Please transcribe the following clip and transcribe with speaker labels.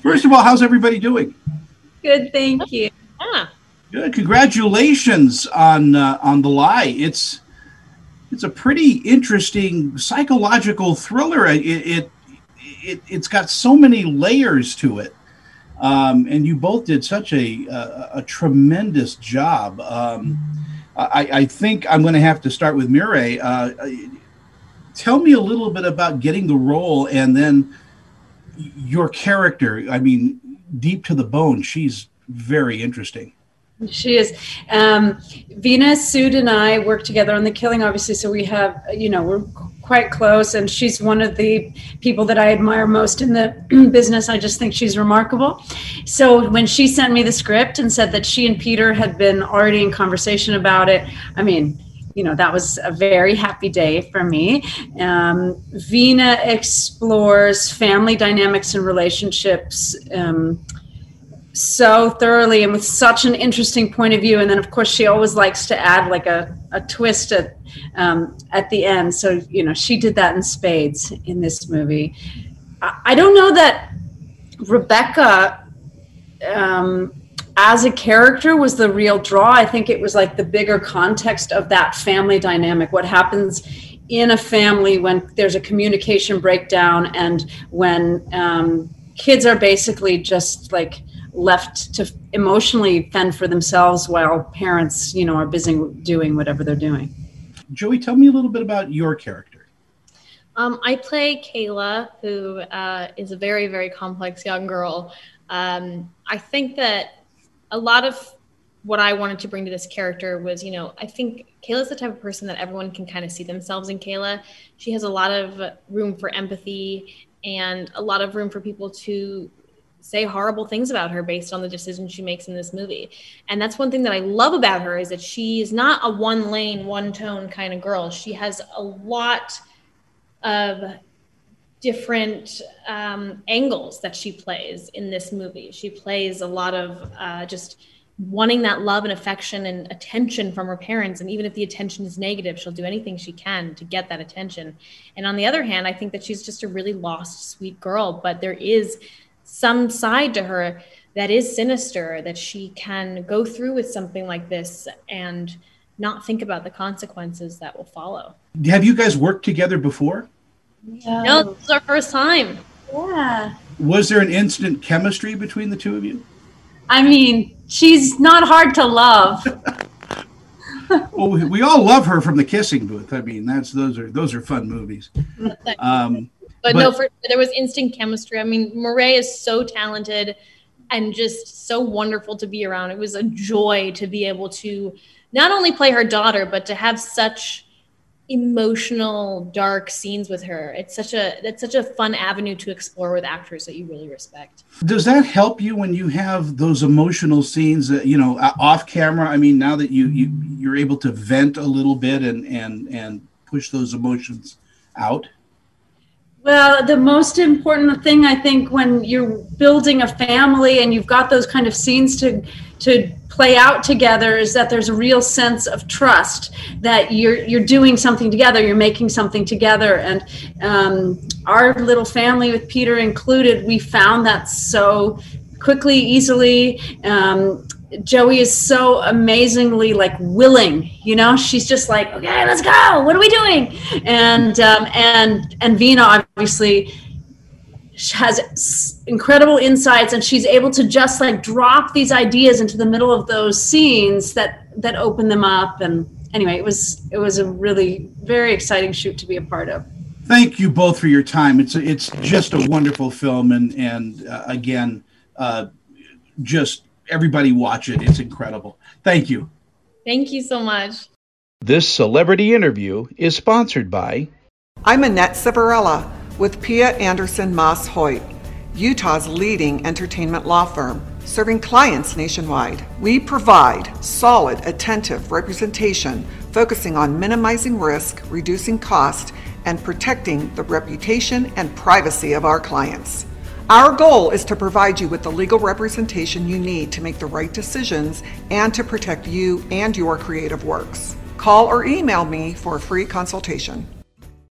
Speaker 1: First of all, how's everybody doing?
Speaker 2: Good, thank you.
Speaker 3: Yeah.
Speaker 1: Good. Congratulations on uh, on the lie. It's it's a pretty interesting psychological thriller. It it, it it's got so many layers to it, um, and you both did such a a, a tremendous job. Um, I, I think I'm going to have to start with Mireille. Uh, tell me a little bit about getting the role, and then your character. I mean, deep to the bone. She's very interesting.
Speaker 2: She is. Um, Venus, Sud, and I work together on The Killing, obviously. So we have, you know, we're quite close, and she's one of the people that I admire most in the business. I just think she's remarkable. So when she sent me the script and said that she and Peter had been already in conversation about it, I mean, you know that was a very happy day for me. Um, Veena explores family dynamics and relationships um, so thoroughly and with such an interesting point of view. And then of course she always likes to add like a, a twist at um, at the end. So you know she did that in spades in this movie. I, I don't know that rebecca um, as a character was the real draw i think it was like the bigger context of that family dynamic what happens in a family when there's a communication breakdown and when um, kids are basically just like left to emotionally fend for themselves while parents, you know, are busy doing whatever they're doing.
Speaker 1: Joey, tell me a little bit about your character.
Speaker 3: Um, I play Kayla, who uh, is a very, very complex young girl. Um, I think that a lot of what I wanted to bring to this character was, you know, I think Kayla's the type of person that everyone can kind of see themselves in Kayla. She has a lot of room for empathy and a lot of room for people to say horrible things about her based on the decisions she makes in this movie. And that's one thing that I love about her is that she is not a one lane, one tone kind of girl. She has a lot of different um, angles that she plays in this movie. She plays a lot of uh, just wanting that love and affection and attention from her parents. And even if the attention is negative, she'll do anything she can to get that attention. And on the other hand, I think that she's just a really lost, sweet girl. But there is some side to her that is sinister that she can go through with something like this and not think about the consequences that will follow.
Speaker 1: Have you guys worked together before?
Speaker 3: No, no this is our first time.
Speaker 2: Yeah.
Speaker 1: Was there an instant chemistry between the two of you?
Speaker 2: I mean, she's not hard to love.
Speaker 1: well, we, we, all love her from the kissing booth. I mean, that's those are those are fun movies. Um,
Speaker 3: but, but no, for, there was instant chemistry. I mean, Mireille is so talented and just so wonderful to be around. It was a joy to be able to not only play her daughter, but to have such emotional dark scenes with her. It's such a it's such a fun avenue to explore with actors that you really respect.
Speaker 1: Does that help you when you have those emotional scenes that you know off camera? I mean now that you you you're able to vent a little bit and and and push those emotions out?
Speaker 2: Well, the most important thing I think when you're building a family and you've got those kind of scenes to to play out together is that there's a real sense of trust that you're you're doing something together, you're making something together, and um, our little family with Peter included, we found that so quickly, easily. Um, Joey is so amazingly like willing, you know. She's just like, okay, let's go. What are we doing? And um, and and Veena obviously has incredible insights, and she's able to just like drop these ideas into the middle of those scenes that that open them up. And anyway, it was it was a really very exciting shoot to be a part of.
Speaker 1: Thank you both for your time. It's it's just a wonderful film, and and uh, again, uh, just everybody watch it. It's incredible. Thank you.
Speaker 3: Thank you so much.
Speaker 1: This celebrity interview is sponsored by.
Speaker 4: I'm Annette Savarella with Pia Anderson Moss Hoyt, Utah's leading entertainment law firm, serving clients nationwide. We provide solid, attentive representation focusing on minimizing risk, reducing cost, and protecting the reputation and privacy of our clients. Our goal is to provide you with the legal representation you need to make the right decisions and to protect you and your creative works. Call or email me for a free consultation.